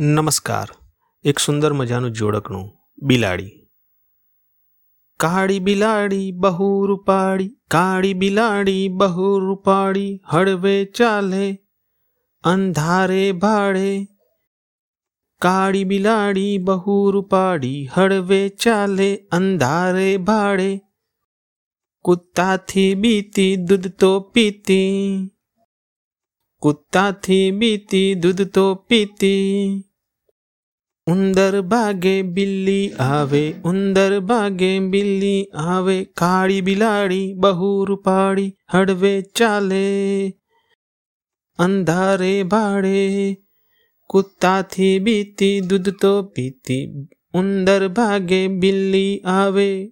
નમસ્કાર એક સુંદર મજાનું જોડકણું બિલાડી કાળી બિલાડી બહુ રૂપાળી કાળી બિલાડી બહુ રૂપાળી હળવે ચાલે અંધારે ભાડે કાળી બિલાડી બહુ રૂપાળી હળવે ચાલે અંધારે ભાડે કૂતાથી બીતી દૂધ તો પીતી કૂતાથી બીતી દૂધ તો પીતી उंदर बागे बिल्ली आवे, उंदर बागे बिल्ली आवे, काड़ी बिलाड़ी, बहु रूपाड़ी, हड़वे चाले, अंधारे भाड़े कुत्ता थी बीती, दूध तो पीती, उंदर भागे बिल्ली आवे।